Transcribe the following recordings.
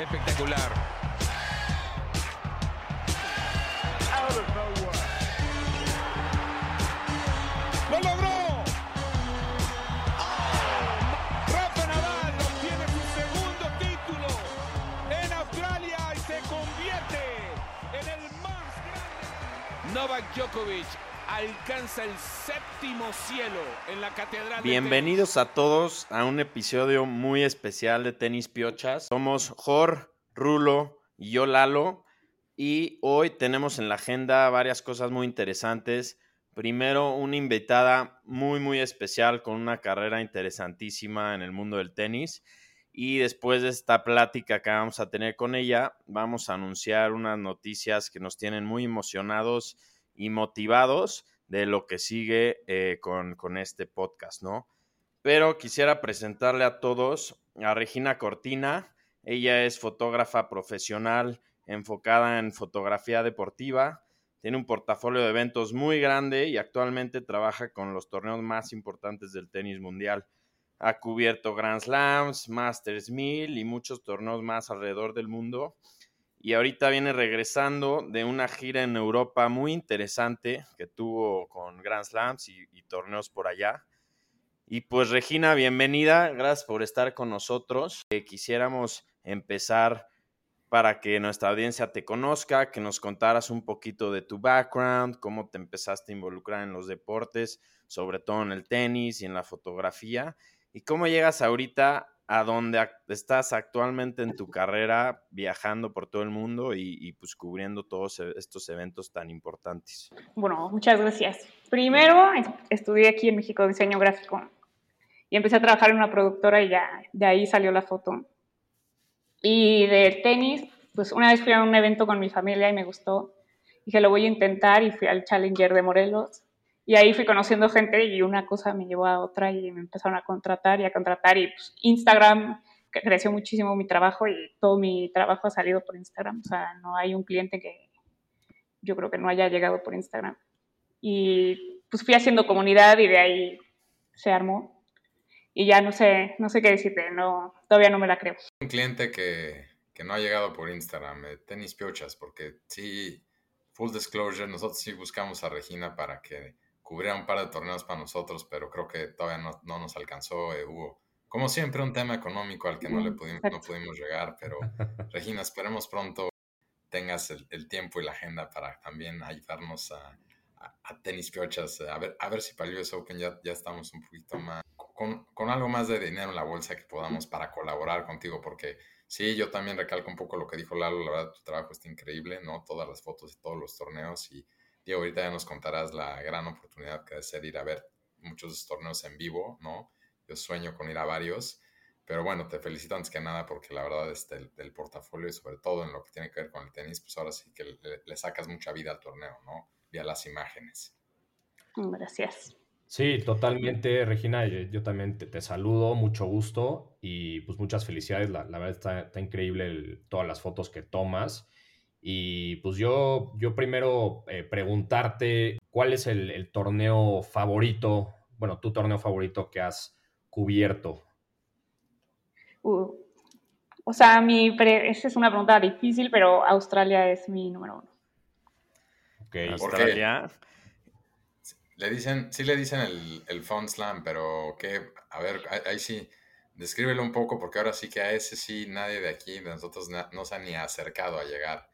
Espectacular. ¡Lo logró! Rafa Nadal obtiene su segundo título en Australia y se convierte en el más grande. Novak Djokovic alcanza el séptimo cielo en la catedral. de Bienvenidos a todos a un episodio muy especial de Tenis Piochas. Somos Jor, Rulo y yo Lalo. Y hoy tenemos en la agenda varias cosas muy interesantes. Primero, una invitada muy, muy especial con una carrera interesantísima en el mundo del tenis. Y después de esta plática que vamos a tener con ella, vamos a anunciar unas noticias que nos tienen muy emocionados y motivados de lo que sigue eh, con, con este podcast, ¿no? Pero quisiera presentarle a todos a Regina Cortina. Ella es fotógrafa profesional enfocada en fotografía deportiva. Tiene un portafolio de eventos muy grande y actualmente trabaja con los torneos más importantes del tenis mundial. Ha cubierto Grand Slams, Masters 1000 y muchos torneos más alrededor del mundo. Y ahorita viene regresando de una gira en Europa muy interesante que tuvo con Grand Slams y, torneos por allá. Y pues Regina, bienvenida, gracias por estar con nosotros. Eh, quisiéramos empezar para que nuestra audiencia te conozca, que nos contaras un poquito de tu background, cómo te empezaste a involucrar en los deportes, sobre todo en el tenis y en la fotografía, y cómo llegas ahorita a donde estás actualmente en tu carrera, viajando por todo el mundo y, y, pues cubriendo todos e- estos eventos tan importantes. Bueno, muchas gracias. Primero es- estudié aquí en México diseño gráfico y empecé a trabajar en una productora y ya de ahí salió la foto. Y de tenis, pues una vez fui a un evento con mi familia y me gustó. Dije, lo voy a intentar y fui al Challenger de Morelos. Y ahí fui conociendo gente y una cosa me llevó a otra y me empezaron a contratar y a contratar. Y pues, Instagram creció muchísimo mi trabajo y todo mi trabajo ha salido por Instagram. O sea, no hay un cliente que yo creo que no haya llegado por Instagram. Y pues fui haciendo comunidad y de ahí se armó. Y ya no sé, no sé qué decirte, no, todavía no me la creo. un cliente que, que no ha llegado por Instagram, eh, Tenis Piochas, porque sí, full disclosure, nosotros sí buscamos a Regina para que cubriera un par de torneos para nosotros, pero creo que todavía no, no nos alcanzó. eh, hubo, como siempre, un tema económico al que no, le pudimos, no pudimos llegar, pero Regina, esperemos pronto tengas el, el tiempo y la agenda para también ayudarnos a, a- a Tenis Piochas. eh, A ver, a ver si para el US Open ya, ya estamos un poquito más, con, con algo más de dinero en la bolsa que podamos para colaborar contigo, porque sí, yo también recalco un poco lo que dijo Lalo, la verdad tu trabajo está increíble, ¿no? Todas las fotos de todos los torneos y Diego, ahorita ya nos contarás la gran oportunidad que debe ser ir a ver muchos torneos en vivo, ¿no? Yo sueño con ir a varios. Pero bueno, te felicito antes que nada porque la verdad este, el, el portafolio y sobre todo en lo que tiene que ver con el tenis, pues ahora sí que le, le sacas mucha vida al torneo, ¿no? Vía las imágenes. Gracias. Sí, totalmente, Regina. Yo, yo también te, te saludo, mucho gusto y pues muchas felicidades. La, la verdad está, está increíble el- todas las fotos que tomas. Y pues yo, yo primero eh, preguntarte cuál es el, el torneo favorito, bueno, tu torneo favorito que has cubierto. Uh, o sea, mi pre- esa es una pregunta difícil, pero Australia es mi número uno. Ok. ¿Por Australia. Le dicen, sí le dicen el, el Fun Slam, pero que, a ver, ahí, sí, descríbelo un poco porque ahora sí que a ese sí nadie de aquí, de nosotros, no se ha ni acercado a llegar.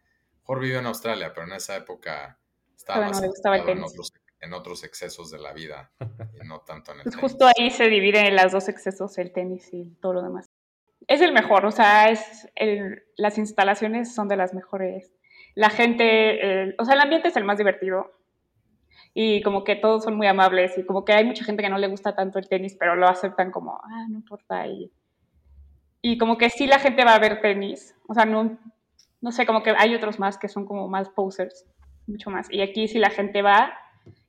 Jorge vivió en Australia, pero en esa época estaba Todavía más no gustaba el en otros, en otros excesos de la vida y no tanto en el Pues tenis. justo ahí se dividen las dos excesos, el tenis y todo lo demás. Es el mejor, o sea, es el- las instalaciones son de las mejores. La gente, el- o sea, el ambiente es el más divertido. Y como que todos son muy amables y como que hay mucha gente que no le gusta tanto el tenis, pero lo aceptan como, ah, no importa. Y, y como que sí la gente va a ver tenis. O sea, no, no sé, como que hay otros más que son como más posers, mucho más. Y aquí sí la gente va,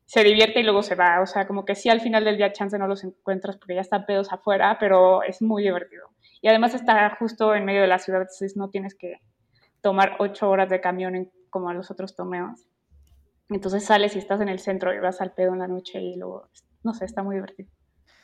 se divierte y luego se va. O sea, como que sí al final del día chance no los encuentras porque ya están pedos afuera, pero es muy divertido. Y además está justo en medio de la ciudad, entonces no tienes que tomar ocho horas de camión en- como a los otros torneos. Entonces sales y estás en el centro y vas al pedo en la noche y luego, no sé, está muy divertido.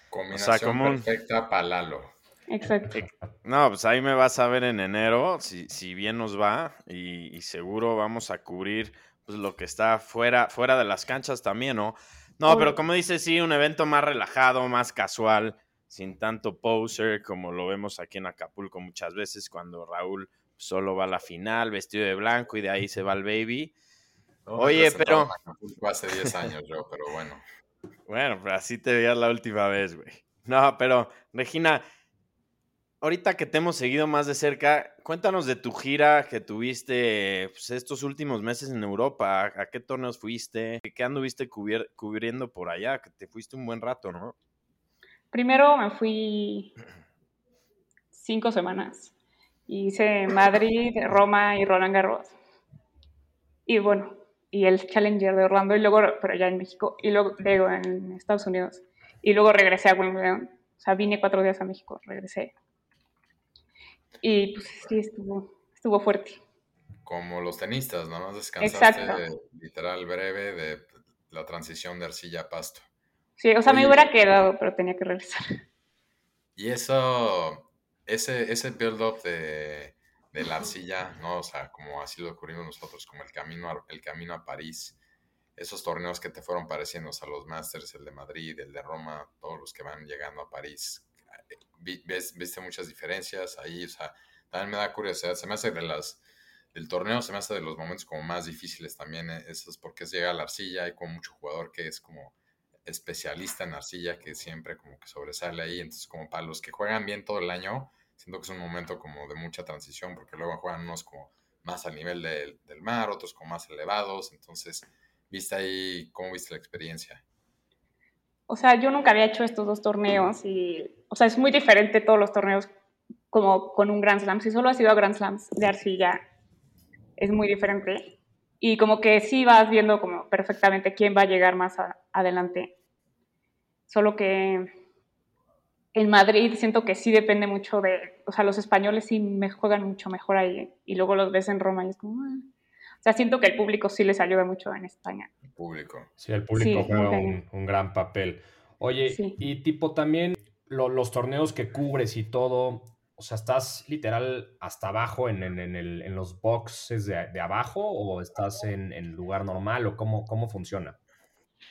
Combinación como perfecta para Lalo. Exacto. No, pues ahí me vas a ver en enero, si, si bien nos va, y, y seguro vamos a cubrir pues, lo que está fuera, fuera de las canchas también, ¿no? No, pero como dices, sí, un evento más relajado, más casual, sin tanto poser, como lo vemos aquí en Acapulco muchas veces, cuando Raúl solo va a la final, vestido de blanco, y de ahí se va el baby. No Oye, pero- a Acapulco Hace 10 años yo, pero bueno. Bueno, pero así te veías la última vez, güey. No, pero Regina, ahorita que te hemos seguido más de cerca, cuéntanos de tu gira que tuviste pues, estos últimos meses en Europa. ¿A qué torneos fuiste? ¿Qué anduviste cubriendo por allá? Que te fuiste un buen rato, ¿no? Primero me fui cinco semanas. Hice Madrid, Roma y Roland Garros. Y bueno, y el Challenger de Orlando, y luego, pero ya en México, y luego, luego en Estados Unidos. Y luego regresé a Wimbledon. O sea, vine cuatro días a México, regresé. Y pues sí, estuvo, estuvo fuerte. Como los tenistas, nada más descansaste Exacto. literal breve de la transición de arcilla a pasto. Sí, o sea, me hubiera quedado, pero tenía que regresar. Y eso, ese, ese build-up de, de la arcilla, ¿no? O sea, como así lo descubrimos nosotros, como el camino, a, el camino a París, esos torneos que te fueron pareciendo, o sea, los Masters, el de Madrid, el de Roma, todos los que van llegando a París, ves, viste muchas diferencias ahí, o sea, también me da curiosidad, se me hace de las, del torneo, se me hace de los momentos como más difíciles también, eh, eso es porque llega a la arcilla, hay como mucho jugador que es como especialista en arcilla que siempre como que sobresale ahí. Entonces, como para los que juegan bien todo el año, siento que es un momento como de mucha transición, porque luego juegan unos como más al nivel del- del mar, otros como más elevados. Entonces, ¿viste ahí cómo viste la experiencia? O sea, yo nunca había hecho estos dos torneos y, o sea, es muy diferente todos los torneos como con un Grand Slam. Si solo has ido a Grand Slams de arcilla, es muy diferente. Y como que sí vas viendo como perfectamente quién va a llegar más a- adelante. Solo que en Madrid siento que sí depende mucho de, o sea, los españoles sí me juegan mucho mejor ahí y luego los ves en Roma y es como, ah. o sea, siento que el público sí les ayuda mucho en España. El público. Sí, el público Sí, juega un, un gran papel. Oye, Sí. y tipo también lo- los torneos que cubres y todo, o sea, ¿estás literal hasta abajo en, en- en el- en los boxes de, de abajo o estás en, lugar normal o cómo, cómo funciona?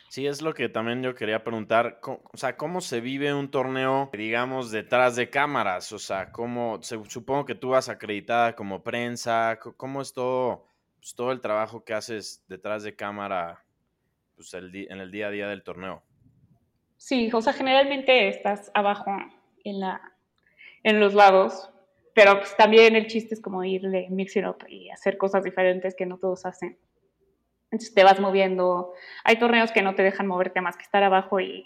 Sí, es lo que también yo quería preguntar. O sea, ¿cómo se vive un torneo, digamos, detrás de cámaras? O sea, ¿cómo, se- supongo que tú vas acreditada como prensa, ¿cómo es todo, pues, todo el trabajo que haces detrás de cámara pues, el en el día a día del torneo? Sí, o sea, generalmente estás abajo en, la, en los lados, pero pues también el chiste es como irle mixing up y hacer cosas diferentes que no todos hacen. Entonces te vas moviendo. Hay torneos que no te dejan moverte más que estar abajo y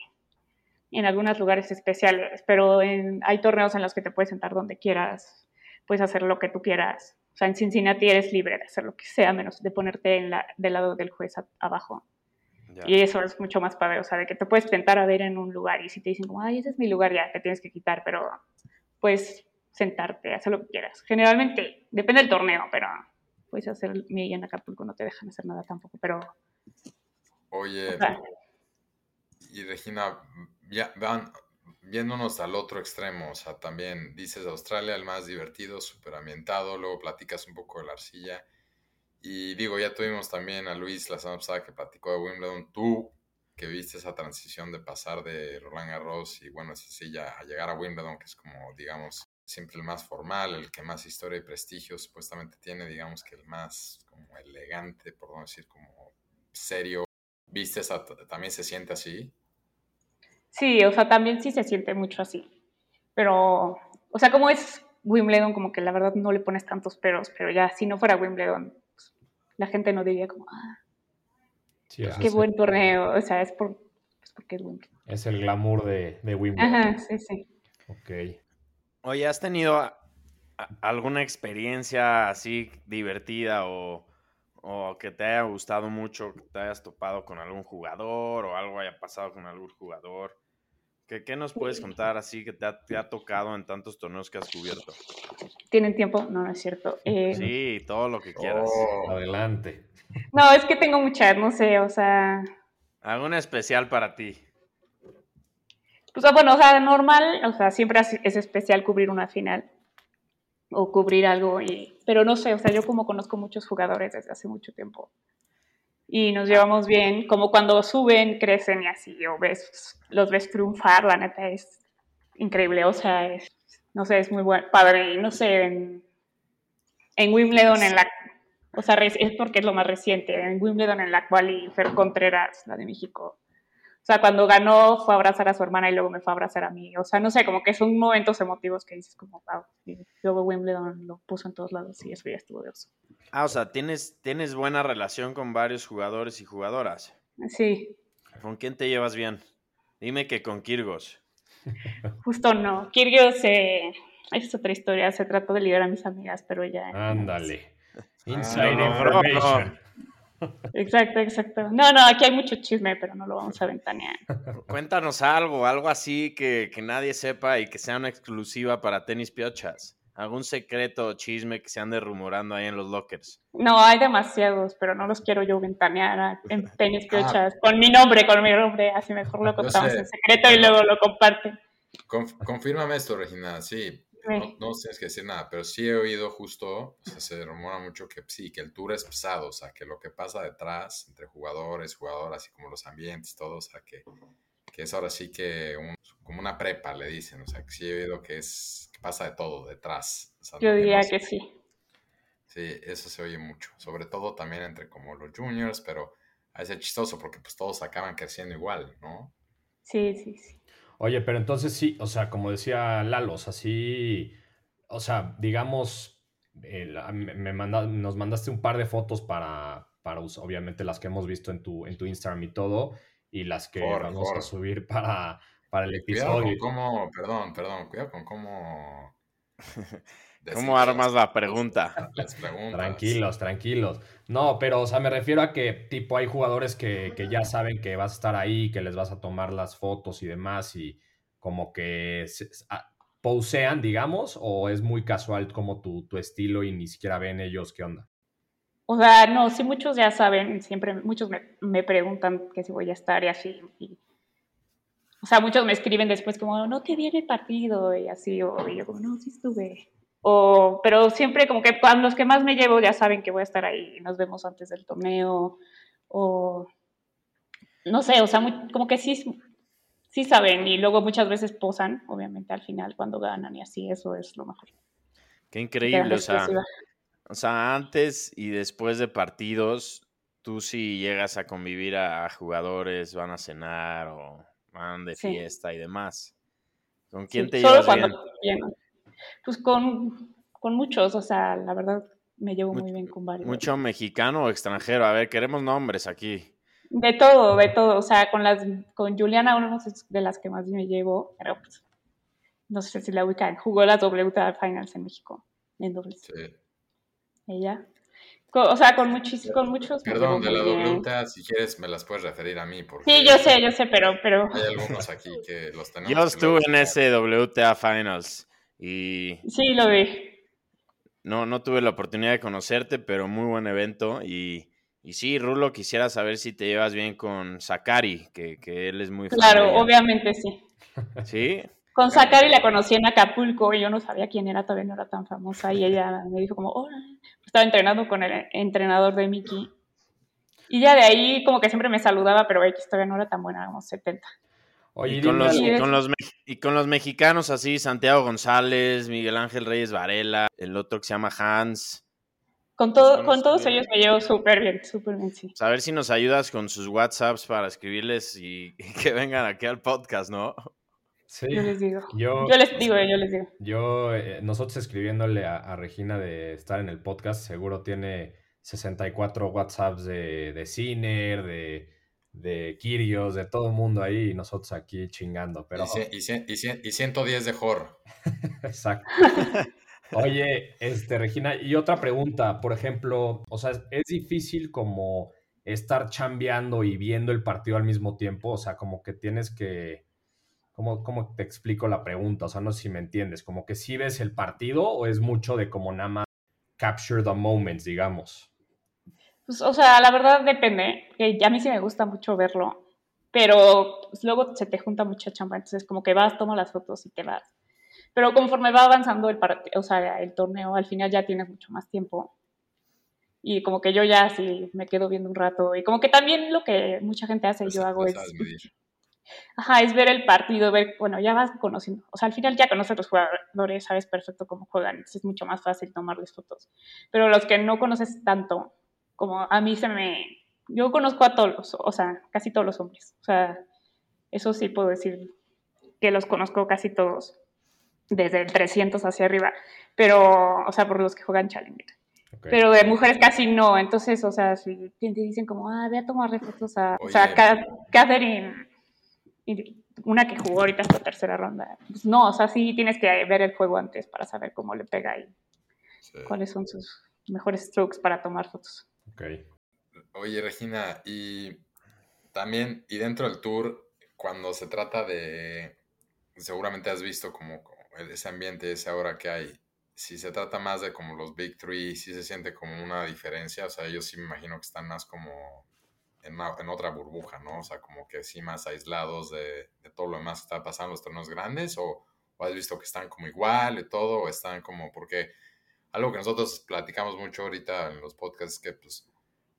en algunos lugares especiales, pero hay torneos en los que te puedes sentar donde quieras, puedes hacer lo que tú quieras. O sea, en Cincinnati eres libre de hacer lo que sea, menos de ponerte en la, del lado del juez abajo. Ya. Y eso es mucho más padre, o sea, de que te puedes tentar a ver en un lugar y si te dicen como, ay, ese es mi lugar, ya te tienes que quitar, pero puedes sentarte, hacer lo que quieras. Generalmente, depende del torneo, pero puedes hacer, mi en Acapulco no te dejan hacer nada tampoco, pero, Oye, o sea, y Regina, ya van viéndonos al otro extremo, o sea, también dices Australia el más divertido, súper ambientado, luego platicas un poco de la arcilla. Y digo, ya tuvimos también a Luis la semana pasada que platicó de Wimbledon. Tú, que viste esa transición de pasar de Roland Garros y bueno, esa silla a llegar a Wimbledon, que es como, digamos, siempre el más formal, el que más historia y prestigio supuestamente tiene, digamos que el más como elegante, por no decir como serio. ¿Viste esa, también se siente así? sí, o sea, también sí se siente mucho así, pero, o sea, como es Wimbledon, como que la verdad no le pones tantos peros, pero ya, si no fuera Wimbledon, la gente no diría como, ah, Sí, o sea, qué es, buen torneo, o sea, es, por, es porque es Wimbledon. es el glamour de, de Wimbledon. Ajá, sí, sí. Ok. Oye, ¿has tenido a- a- alguna experiencia así divertida o, o que te haya gustado mucho, que te hayas topado con algún jugador o algo haya pasado con algún jugador? ¿Qué, qué nos puedes contar así que te ha, te ha tocado en tantos torneos que has cubierto? ¿Tienen tiempo? No, no es cierto. Eh, Sí, todo lo que quieras. Oh, Adelante. No, es que tengo muchas, no sé, o sea, Alguna especial para ti. Pues bueno, o sea, normal, o sea, siempre es especial cubrir una final o cubrir algo, y, pero no sé, o sea, yo como conozco muchos jugadores desde hace mucho tiempo y nos llevamos bien, como cuando suben, crecen y así, o ves, los ves triunfar, la neta es increíble, o sea, es, no sé, es muy buen, padre, no sé, en, en Wimbledon, en la, o sea, es porque es lo más reciente, en Wimbledon en la cual y Fer Contreras, la de México, o sea, cuando ganó fue a abrazar a su hermana y luego me fue a abrazar a mí. O sea, no sé, como que son momentos emotivos que dices como, wow. Y luego Wimbledon lo puso en todos lados y eso ya estuvo de oso. Ah, o sea, ¿tienes, tienes buena relación con varios jugadores y jugadoras. Sí. ¿Con quién te llevas bien? Dime que con Kirgos. Justo no. Kirgos eh, es otra historia. Se trató de ligar a mis amigas, pero ya. Ándale. Inside information. Exacto, exacto. No, no, aquí hay mucho chisme, pero no lo vamos a ventanear. Cuéntanos algo, algo así que, nadie sepa y que sea una exclusiva para tenis piochas. ¿Algún secreto o chisme que se ande rumorando ahí en los lockers? No, hay demasiados, pero no los quiero yo ventanear en tenis ah. piochas. Con mi nombre, con mi nombre, así mejor lo contamos en secreto y luego lo comparten. confírmame esto, Regina, sí. No, no, tienes que decir nada, pero sí he oído justo, se rumora mucho que sí, que el tour es pesado, o sea, que lo que pasa detrás, entre jugadores, jugadoras y como los ambientes, todo, o sea, que, que es ahora sí que como una prepa, le dicen, o sea, que sí he oído que es, que pasa de todo detrás. Yo diría que, sí. Sí, eso se oye mucho, sobre todo también entre como los juniors, pero a veces chistoso porque pues todos acaban creciendo igual, ¿no? Sí, sí, sí. Oye, pero entonces sí, o sea, como decía Lalo, o sea, sí, o sea, digamos, me nos mandaste un par de fotos para, para, obviamente, las que hemos visto en tu, en tu Instagram y todo, y las que vamos a subir para, para el episodio. Cuidado con cómo, perdón, perdón, cuidado con cómo... ¿Cómo armas la pregunta? Tranquilos, tranquilos. No, pero, o sea, me refiero a que, tipo, hay jugadores que, que, ya saben que vas a estar ahí, que les vas a tomar las fotos y demás, y como que se, posean, digamos, o es muy casual como tu, tu estilo y ni siquiera ven ellos qué onda. O sea, no, sí, muchos ya saben, siempre, muchos me, me preguntan que si voy a estar y así. Y, o sea, muchos me escriben después como, no te viene el partido y así, o y yo como, no, sí estuve. O, pero siempre como que cuando los que más me llevo ya saben que voy a estar ahí, nos vemos antes del torneo, o no sé, o sea, como que sí, sí saben y luego muchas veces posan, obviamente al final cuando ganan y así, eso es lo mejor. Qué increíble, o sea, o sea, antes y después de partidos, tú si llegas a convivir a, jugadores, van a cenar o van de fiesta y demás. ¿Con quién te llevas bien? Pues con, muchos, o sea, la verdad me llevo muy bien con varios. ¿Mucho mexicano o extranjero? A ver, queremos nombres aquí. De todo, de todo. O sea, con las con Juliana, una de las que más me llevo, pero pues, no sé si la ubican. Jugó las WTA Finals en México, en dobles. Sí. Ella. o sea, con, muchis, con muchos. Perdón, de la WTA, si quieres, me las puedes referir a mí. Porque sí, yo sé, yo sé, pero, pero. Hay algunos aquí que los tenemos. Yo estuve en ese WTA Finals. Y sí, lo vi. No, no tuve la oportunidad de conocerte, pero muy buen evento. Y, y sí, Rulo, quisiera saber si te llevas bien con Sakari, que, que él es muy Claro, obviamente sí. ¿Sí? Con Sakari la conocí en Acapulco y yo no sabía quién era, todavía no era tan famosa. Y ella me dijo como, hola. Estaba entrenando con el entrenador de Mickey. Y ya de ahí como que siempre me saludaba, pero X todavía no era tan buena, como 70 y, con los, y, con los, mexicanos así, Santiago González, Miguel Ángel Reyes Varela, el otro que se llama Hans. Con, todo, con todos ellos me llevo súper bien, súper bien, sí. A ver si nos ayudas con sus WhatsApps para escribirles y, que vengan aquí al podcast, ¿no? Sí. Yo les digo. Yo, les digo, yo les digo. Yo, eh, nosotros escribiéndole a, Regina de estar en el podcast, seguro tiene 64 WhatsApps de, de Ciner, de de Kirios, de todo el mundo ahí y nosotros aquí chingando. Pero... Y, y, 110 de Jor. Exacto. Oye, este, Regina, y otra pregunta, por ejemplo, o sea, es difícil como estar chambeando y viendo el partido al mismo tiempo, o sea, como que tienes que, ¿cómo, cómo te explico la pregunta? O sea, no sé si me entiendes, como que si ves el partido o es mucho de como nada más capture the moments, digamos. Pues, o sea, la verdad depende. Que a mí sí me gusta mucho verlo. pero pues, luego se te junta mucha chamba, entonces como que vas, tomas las fotos y te vas. Pero conforme va avanzando el, o sea, el torneo, al final ya tienes mucho más tiempo. Y como que yo ya sí me quedo viendo un rato. Y como que también lo que mucha gente hace y yo hago es... Ajá, es ver el partido, ver, bueno, ya vas conociendo. O sea, al final ya conoces a los jugadores, sabes perfecto cómo juegan, entonces es mucho más fácil tomarles fotos. Pero los que no conoces tanto, como a mí se me... Yo conozco a todos, o sea, casi todos los hombres. O sea, eso sí puedo decir que los conozco casi todos desde el 300 hacia arriba, pero, o sea, por los que juegan Challenger. Pero de mujeres casi no, entonces, o sea, si te dicen como, ah, voy a tomar fotos a, o sea, Catherine, una que jugó ahorita esta tercera ronda, pues no, o sea, sí tienes que ver el juego antes para saber cómo le pega y cuáles son sus mejores strokes para tomar fotos. Ok. Oye, Regina, y también, y dentro del tour, cuando se trata de, seguramente has visto como ese ambiente, esa hora que hay, si se trata más de como los Big Three, si se siente como una diferencia, o sea, ellos sí me imagino que están más como en, en otra burbuja, ¿no? O sea, como que sí más aislados de, de todo lo demás que está pasando en los torneos grandes, o, o, has visto que están como igual y todo, o están como, porque algo que nosotros platicamos mucho ahorita en los podcasts es que pues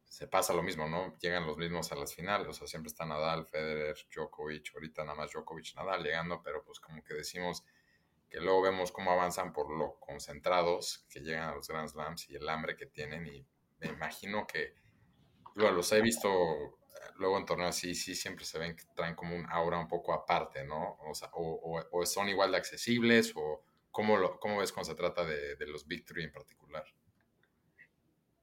se pasa lo mismo, ¿no? Llegan los mismos a las finales, o sea, siempre está Nadal, Federer, Djokovic, ahorita nada más Djokovic, Nadal llegando, pero pues como que decimos que luego vemos cómo avanzan por lo concentrados que llegan a los Grand Slams y el hambre que tienen y me imagino que los he visto eh, luego en torneos así, sí siempre se ven que traen como un aura un poco aparte, ¿no? O, sea, o, son igual de accesibles o cómo, lo, cómo ves cuando se trata de, de los Big Three en particular.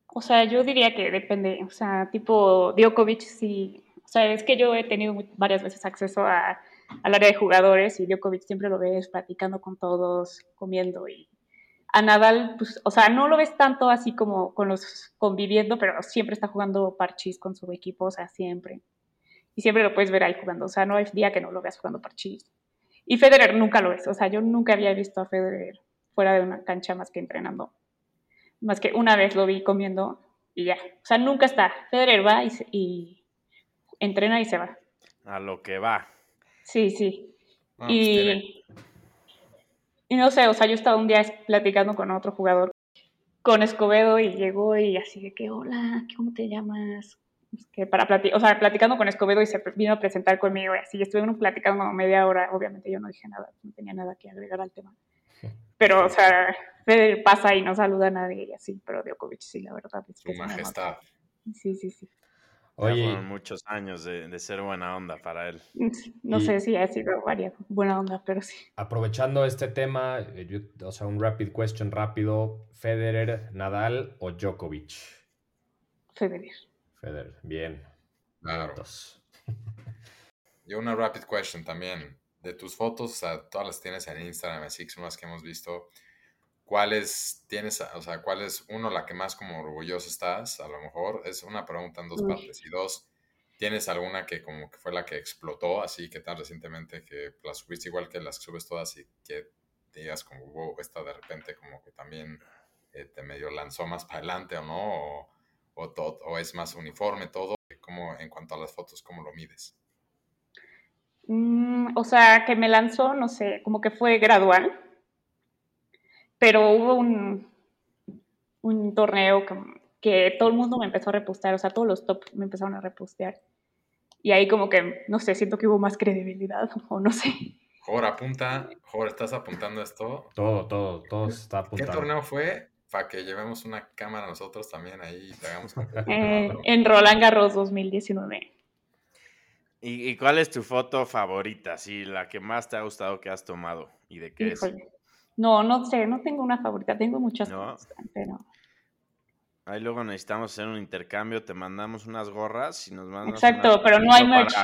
O sea, yo diría que depende, o sea, tipo Djokovic sí, o sea, es que yo he tenido varias veces acceso a al área de jugadores y Djokovic siempre lo ves platicando con todos, comiendo y a Nadal, pues, o sea, no lo ves tanto así como con los conviviendo, pero siempre está jugando parchís con su equipo, o sea, siempre. Y siempre lo puedes ver ahí jugando, o sea, no hay día que no lo veas jugando parchís. Y Federer nunca lo ves, o sea, yo nunca había visto a Federer fuera de una cancha más que entrenando. Más que una vez lo vi comiendo y ya. O sea, nunca está. Federer va y, y entrena y se va. A lo que va. Sí, sí. Ah, pues y, y no sé, o sea, yo estaba un día platicando con otro jugador, con Escobedo, y llegó y así de que, hola, ¿cómo te llamas? Que para o sea, platicando con Escobedo y se vino a presentar conmigo y así, estuvimos platicando como media hora, obviamente yo no dije nada, no tenía nada que agregar al tema. Pero, o sea, pasa y no saluda a nadie y así, pero Djokovic sí, la verdad. Es que majestad. Sí, sí, sí. Oye, fueron muchos años de, ser buena onda para él. No sé si ha sido varias buena onda, pero sí. Aprovechando este tema, eh, o sea, un rapid question rápido, ¿Federer, Nadal o Djokovic? Federer. Federer, bien. Claro. Yo una rapid question también. De tus fotos, o sea, todas las tienes en Instagram, así que son las que hemos visto. ¿Cuáles tienes, o sea, cuál es uno la que más como orgulloso estás? A lo mejor es una pregunta en dos partes. Y dos, ¿tienes alguna que como que fue la que explotó así que tan recientemente que la subiste igual que las subes todas y que digas como, wow, esta de repente como que también eh, te medio lanzó más para adelante o no? O, o, todo, o es más uniforme todo? como en cuanto a las fotos, ¿cómo lo mides? Mm, o sea, que me lanzó, no sé, como que fue gradual pero hubo un, un torneo que, todo el mundo me empezó a repostear, o sea, todos los top me empezaron a repostear. Y ahí como que, no sé, siento que hubo más credibilidad o no sé. Jor, apunta, Jor, ¿estás apuntando esto? Todo, todo, todo está apuntando. ¿Qué torneo fue? Para que llevemos una cámara nosotros también ahí y te hagamos eh, En Roland Garros 2019. ¿Y, ¿Y, cuál es tu foto favorita? Sí, la que más te ha gustado que has tomado. ¿Y de qué es? No, no sé, no tengo una favorita, tengo muchas no. pero... Ahí luego necesitamos hacer un intercambio, te mandamos unas gorras y nos mandas Exacto, pero no hay merch.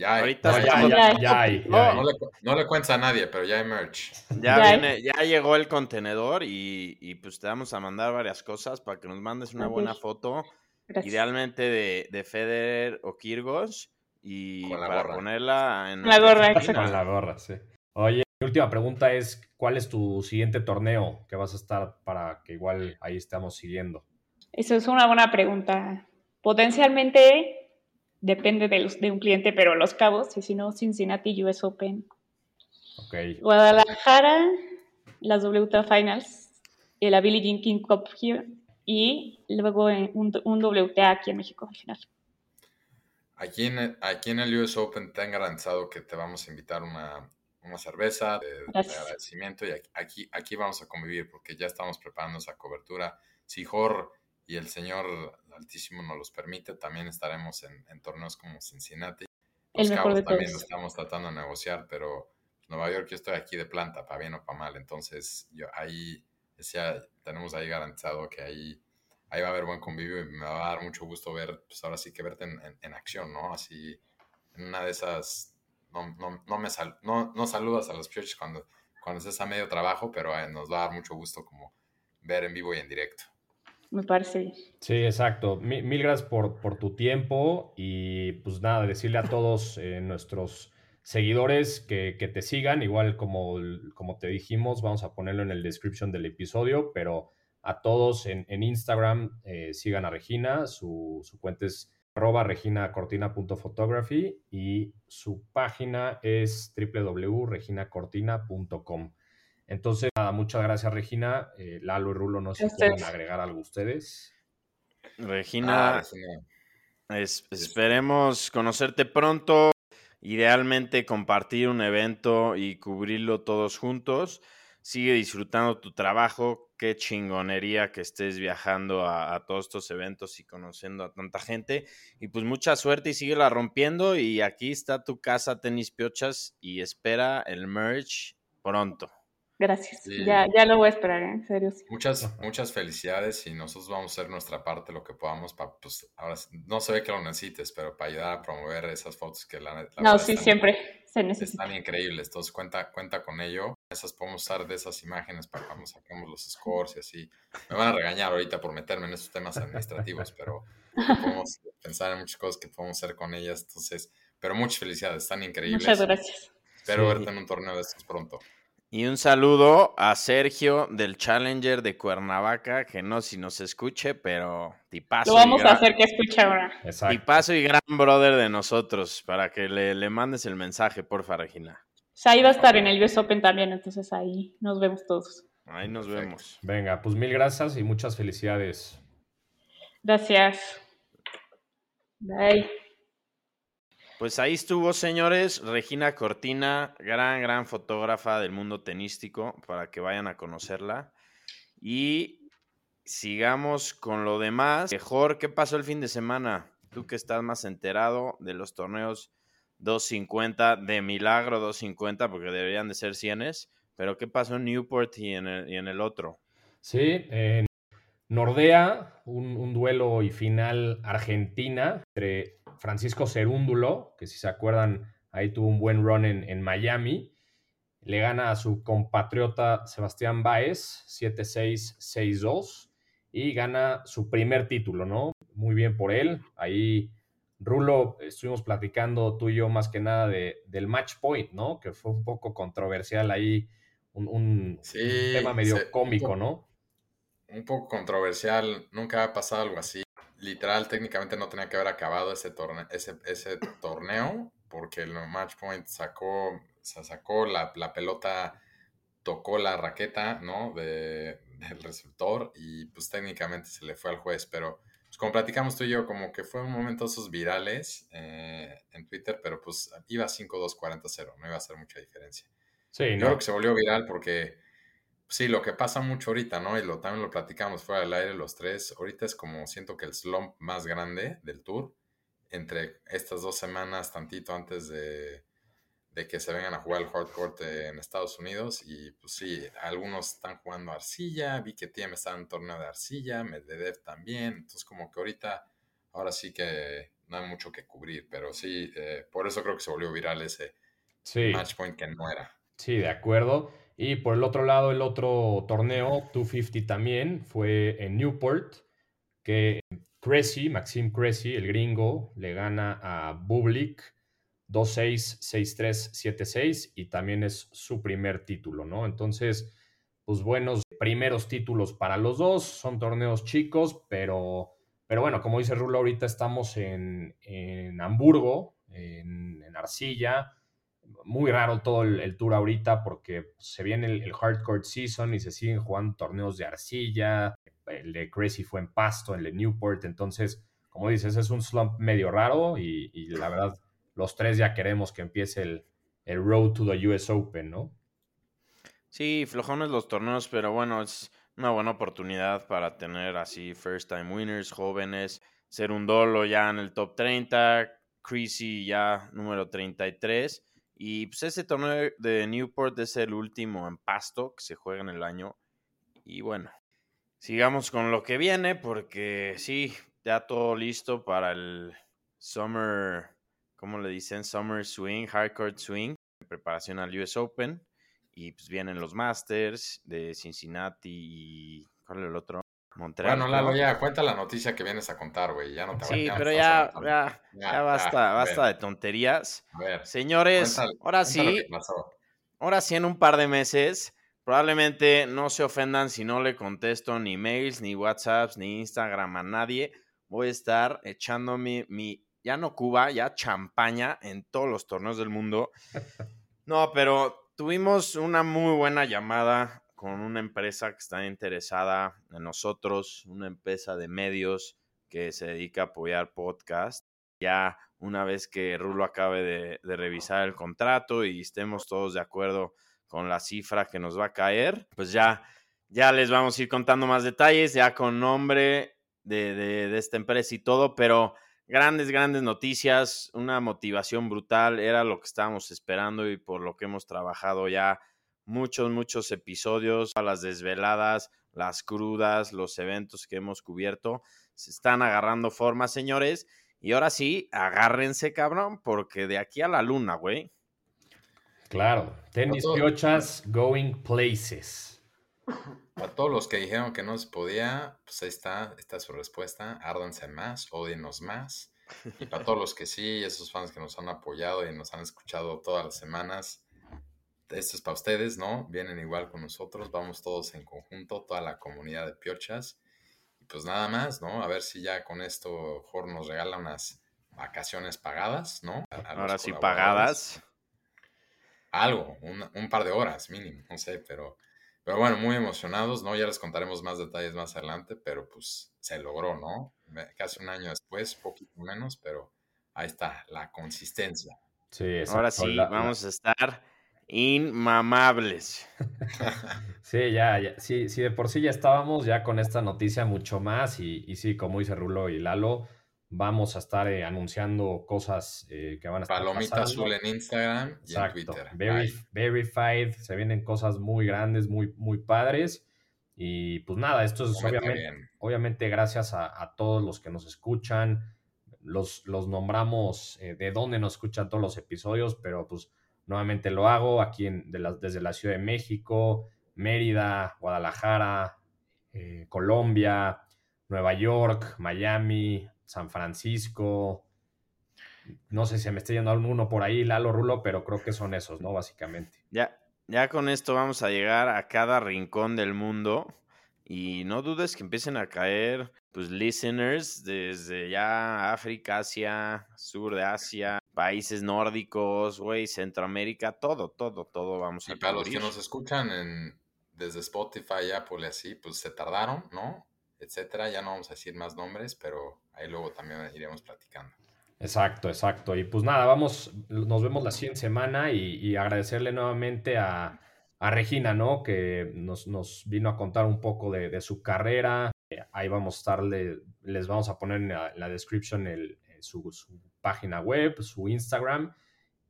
Ya hay. Ahorita ya, ya, ya, hay, no, le, no, le, cuentes a nadie, pero ya hay merch. Ya, viene, ya llegó el contenedor y, y, pues te vamos a mandar varias cosas para que nos mandes una buena foto. Idealmente de, de Federer o Kirgos y para ponerla en la gorra, Con la gorra, sí. Oye, mi última pregunta es, ¿cuál es tu siguiente torneo que vas a estar para que igual ahí estemos siguiendo? Eso es una buena pregunta. Potencialmente depende de, los, de un cliente, pero Los Cabos, y si no, Cincinnati US Open. Ok. Guadalajara, las WTA Finals, y la Billie Jean King Cup here, y luego un, un WTA aquí en México al final. Aquí en, el, aquí en el US Open te han garantizado que te vamos a invitar una, una cerveza de, de, agradecimiento y aquí, aquí vamos a convivir porque ya estamos preparando esa cobertura. Si Jor y el señor Altísimo nos los permite, también estaremos en, en torneos como Cincinnati. Los el Cabos de también lo estamos tratando de negociar, pero Nueva York yo estoy aquí de planta, para bien o para mal. Entonces, yo ahí decía, tenemos ahí garantizado que ahí ahí va a haber buen convivio y me va a dar mucho gusto ver, pues ahora sí que verte en, en, en acción, ¿no? Así, en una de esas, no, no, no me sal, no, no, saludas a los pioches cuando, cuando estés a medio trabajo, pero eh, nos va a dar mucho gusto como ver en vivo y en directo. Me parece. Sí, exacto. Mil, mil gracias por, por, tu tiempo y pues nada, decirle a todos eh, nuestros seguidores que, que, te sigan, igual como, como te dijimos, vamos a ponerlo en el description del episodio, pero a todos en, en Instagram, eh, sigan a Regina, su, su cuenta es arroba reginacortina.photography y su página es www.reginacortina.com. Entonces, nada, muchas gracias Regina. Eh, Lalo y Rulo, no sé si quieren agregar algo ustedes. Regina, ah. Es, esperemos conocerte pronto, idealmente compartir un evento y cubrirlo todos juntos. Sigue disfrutando tu trabajo, qué chingonería que estés viajando a, a, todos estos eventos y conociendo a tanta gente. Y pues mucha suerte y síguela rompiendo. Y aquí está tu casa Tenis Piochas y espera el merch pronto. Gracias. Sí. Ya, ya lo voy a esperar, ¿eh? en serio. Sí. Muchas, muchas felicidades y nosotros vamos a hacer nuestra parte, lo que podamos, para, pues ahora no se ve que lo necesites, pero para ayudar a promover esas fotos que la, la No, sí, están, siempre se necesita. Están increíbles, entonces cuenta, cuenta con ello. Esas podemos usar de esas imágenes para cuando saquemos los scores y así. Me van a regañar ahorita por meterme en esos temas administrativos, pero podemos pensar en muchas cosas que podemos hacer con ellas. Entonces, pero muchas felicidades, están increíbles. Muchas gracias. Espero sí. verte en un torneo de estos pronto. Y un saludo a Sergio del Challenger de Cuernavaca, que no si nos escuche, pero tipazo. Lo vamos a hacer que escuche ahora. Exacto. Tipazo y gran brother de nosotros, para que le, le mandes el mensaje, porfa, Regina. O sea, ahí va a estar en el US Open también, entonces ahí nos vemos todos. Ahí nos vemos. Venga, pues mil gracias y muchas felicidades. Gracias. Bye. Pues ahí estuvo, señores, Regina Cortina, gran, gran fotógrafa del mundo tenístico, para que vayan a conocerla. Y sigamos con lo demás. Mejor, ¿qué pasó el fin de semana? Tú que estás más enterado de los torneos 250, de milagro 250, porque deberían de ser 100, pero ¿qué pasó en Newport y en el, y en el otro? Sí, en Nordea, un, un duelo y final Argentina entre Francisco Cerúndulo, que si se acuerdan, ahí tuvo un buen run en, en Miami. Le gana a su compatriota Sebastián Baez, 7-6, 6-2, y gana su primer título, ¿no? Muy bien por él. Ahí, Rulo, estuvimos platicando tú y yo más que nada de, del match point, ¿no? Que fue un poco controversial ahí, un, un, sí, un tema medio se, cómico, ¿no? Un poco controversial, nunca ha pasado algo así literal técnicamente no tenía que haber acabado ese, torne ese, ese torneo porque el match point sacó, se sacó la, la, pelota, tocó la raqueta, ¿no? De, del receptor y pues técnicamente se le fue al juez, pero pues, como platicamos tú y yo, como que fue un momento esos virales eh, en Twitter, pero pues iba 5-2-40-0, no iba a hacer mucha diferencia. Sí, yo no. creo que se volvió viral porque Sí, lo que pasa mucho ahorita, ¿no? Y lo, también lo platicamos fuera del aire los tres. Ahorita es como siento que el slump más grande del tour, entre estas dos semanas, tantito antes de, de que se vengan a jugar el hardcourt en Estados Unidos. Y pues sí, algunos están jugando arcilla. Vi que Tiem está en torneo de arcilla, Medvedev también. Entonces, como que ahorita, ahora sí que no hay mucho que cubrir. Pero sí, eh, por eso creo que se volvió viral ese sí. match point que no era. Sí, de acuerdo. Y por el otro lado, el otro torneo, 250 también, fue en Newport, que Cressy, Maxim Cressy, el gringo, le gana a Bublik 2-6, 6-3, 7-6 y también es su primer título, ¿no? Entonces, pues buenos primeros títulos para los dos, son torneos chicos, pero Pero bueno, como dice Rulo, ahorita estamos en, en Hamburgo, en, Arcilla. Muy raro todo el, tour ahorita porque se viene el, el, hardcore season y se siguen jugando torneos de arcilla. El de Crazy fue en Pasto, el de Newport. Entonces, como dices, es un slump medio raro y, la verdad, los tres ya queremos que empiece el, el road to the US Open, ¿no? Sí, flojones los torneos, pero bueno, es una buena oportunidad para tener así first time winners, jóvenes, ser un dolo ya en el top 30, Creasy ya número 33. Y pues ese torneo de Newport es el último en pasto que se juega en el año. Y bueno, sigamos con lo que viene porque sí, ya todo listo para el Summer, ¿cómo le dicen? Summer Swing, Hardcore Swing, en preparación al US Open. Y pues vienen los Masters de Cincinnati y. ¿Cuál es el otro? Montreal. Bueno, Lalo, ya cuenta la noticia que vienes a contar, güey. Ya no te Sí, pero ya, ya, ya, basta, basta de tonterías. A ver, Señores, ahora sí. Ahora sí, en un par de meses, probablemente no se ofendan si no le contesto ni mails, ni WhatsApps, ni Instagram a nadie. Voy a estar echándome mi, ya no Cuba, ya champaña en todos los torneos del mundo. No, pero Tuvimos una muy buena llamada con una empresa que está interesada en nosotros, una empresa de medios que se dedica a apoyar podcast. Ya una vez que Rulo acabe de, revisar el contrato y estemos todos de acuerdo con la cifra que nos va a caer, pues ya, ya les vamos a ir contando más detalles, ya con nombre de, de esta empresa y todo, pero grandes, grandes noticias, una motivación brutal, era lo que estábamos esperando y por lo que hemos trabajado ya muchos, muchos episodios, a las desveladas, las crudas, los eventos que hemos cubierto, se están agarrando forma, señores. Y ahora sí, agárrense, cabrón, porque de aquí a la luna, güey. Claro, tenis piochas going places. A todos los que dijeron que no se podía, pues ahí está, esta es su respuesta. Árdanse más, odienos más. Y para todos los que sí, esos fans que nos han apoyado y nos han escuchado todas las semanas, esto es para ustedes, ¿no? Vienen igual con nosotros, vamos todos en conjunto, toda la comunidad de piochas. Y pues nada más, ¿no? A ver si ya con esto Jorge nos regala unas vacaciones pagadas, ¿no? Ahora sí pagadas. Algo, un par de horas mínimo, no sé, pero pero bueno, muy emocionados, ¿no? Ya les contaremos más detalles más adelante, pero pues se logró, ¿no? Casi un año después, poquito menos, pero ahí está, la consistencia. Sí, Ahora sí, vamos a estar inmamables. sí, ya, ya, sí, sí, de por sí ya estábamos ya con esta noticia mucho más y, y sí, como dice Rulo y Lalo, Vamos a estar eh, anunciando cosas eh, que van a estar Palomita azul en Instagram y en Twitter. verified, se vienen cosas muy grandes, muy, muy padres. Y pues nada, esto es obviamente, obviamente, gracias a, todos los que nos escuchan. Los, los nombramos eh, de dónde nos escuchan todos los episodios, pero pues nuevamente lo hago aquí en, desde la Ciudad de México, Mérida, Guadalajara, Colombia, Nueva York, Miami, San Francisco. No sé si me está yendo alguno por ahí, Lalo Rulo, pero creo que son esos, ¿no? Básicamente. Ya, ya con esto vamos a llegar a cada rincón del mundo. Y no dudes que empiecen a caer, pues, listeners desde ya África, Asia, sur de Asia, países nórdicos, güey, Centroamérica, todo, todo, todo vamos a Y para los que nos escuchan en, desde Spotify, Apple y así, pues se tardaron, ¿no? etcétera. Ya no vamos a decir más nombres, pero ahí luego también iremos platicando. Exacto, exacto. Y pues nada, vamos, nos vemos la siguiente semana y, agradecerle nuevamente a, Regina, ¿no? Que nos, vino a contar un poco de, su carrera. Ahí vamos a estarle, les vamos a poner en la, description el, su, página web, su Instagram,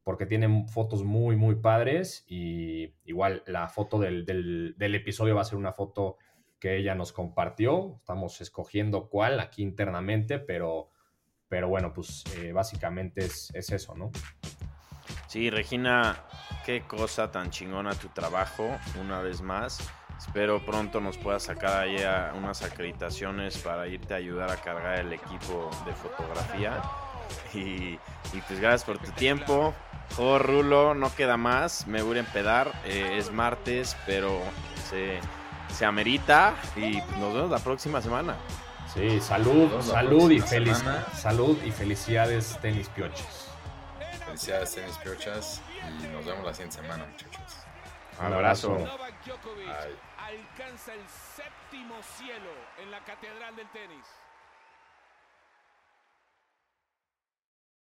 porque tienen fotos muy, muy padres. Y igual la foto del, del episodio va a ser una foto que ella nos compartió. Estamos escogiendo cuál aquí internamente, pero, pero bueno, pues eh, básicamente es, eso, ¿no? Sí, Regina, qué cosa tan chingona tu trabajo, una vez más. Espero pronto nos puedas sacar ahí unas acreditaciones para irte a ayudar a cargar el equipo de fotografía. Y, pues gracias por tu tiempo. Joder, Rulo, no queda más. Me voy a empedar. Eh, es martes, pero se se amerita y nos vemos la próxima semana. Sí, salud, salud y feliz, semana. salud y felicidades tenis pioches. Felicidades, tenis piochas. Y nos vemos la siguiente semana, muchachos. Un abrazo. Alcanza el séptimo cielo en la catedral del tenis.